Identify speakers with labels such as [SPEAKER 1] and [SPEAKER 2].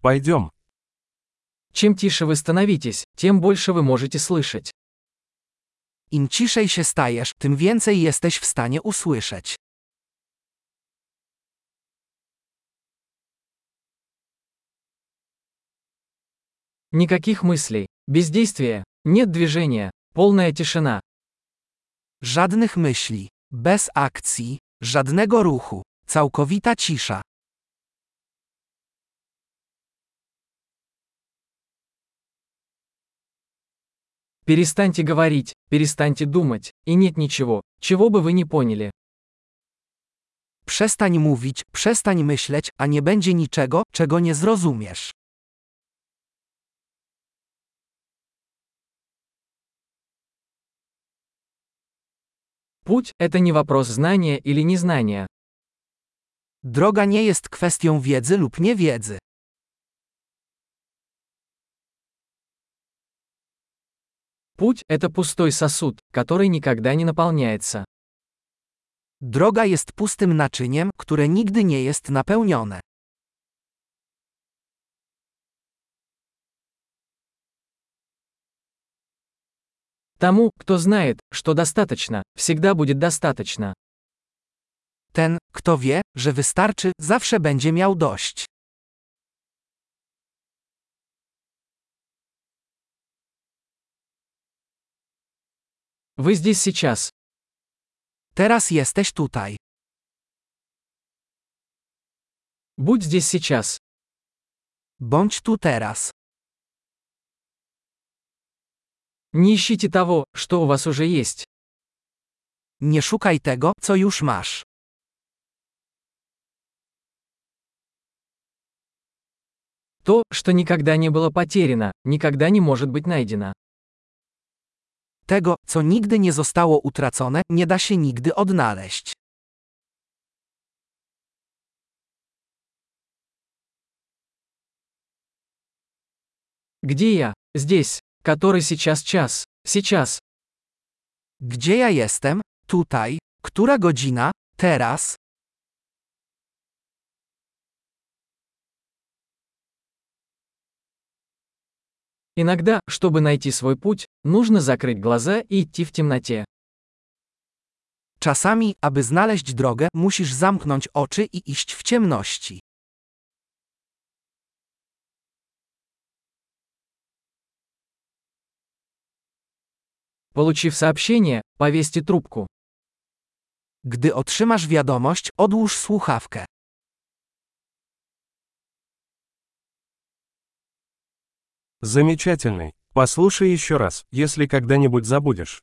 [SPEAKER 1] Пойдем.
[SPEAKER 2] Чем тише вы становитесь, тем больше вы можете слышать.
[SPEAKER 3] Im ciszej się stajesz, tym więcej jesteś w stanie usłyszeć.
[SPEAKER 2] Никаких мыслей, бездействия, нет движения, полная тишина.
[SPEAKER 3] Żadnych myśli, bez akcji, żadnego ruchu, całkowita cisza.
[SPEAKER 2] Перестаньте говорить, перестаньте думать, и нет ничего, чего бы вы не поняли.
[SPEAKER 3] Przestań mówić, przestań myśleć, a nie będzie niczego, czego nie zrozumiesz.
[SPEAKER 2] Путь – это не вопрос знания или незнания.
[SPEAKER 3] Droga nie jest kwestią wiedzy lub niewiedzy.
[SPEAKER 2] Путь – это пустой сосуд, который никогда не наполняется.
[SPEAKER 3] Droga jest pustym naczyniem, które nigdy nie jest napełnione.
[SPEAKER 2] Тому, кто знает, что достаточно, всегда будет достаточно.
[SPEAKER 3] Ten, kto wie, że wystarczy, zawsze będzie miał dość.
[SPEAKER 2] Вы здесь сейчас.
[SPEAKER 3] Teraz jesteś tutaj.
[SPEAKER 2] Будь здесь сейчас.
[SPEAKER 3] Bądź tu teraz.
[SPEAKER 2] Не ищите того, что у вас уже есть.
[SPEAKER 3] Nie szukaj tego, co już masz.
[SPEAKER 2] То, что никогда не было потеряно, никогда не может быть найдено.
[SPEAKER 3] Tego, co nigdy nie zostało utracone, nie da się nigdy odnaleźć.
[SPEAKER 2] Где я? Здесь. Который сейчас час. Сейчас.
[SPEAKER 3] Gdzie ja jestem? Tutaj. Która godzina? Teraz.
[SPEAKER 2] Иногда, чтобы найти свой путь, нужно закрыть глаза и идти в темноте.
[SPEAKER 3] Czasami, aby znaleźć drogę, musisz zamknąć oczy i iść w ciemności.
[SPEAKER 2] Получив сообщение, повесьте трубку.
[SPEAKER 3] Gdy otrzymasz wiadomość, odłóż słuchawkę.
[SPEAKER 1] Замечательный. Послушай еще раз, если когда-нибудь забудешь.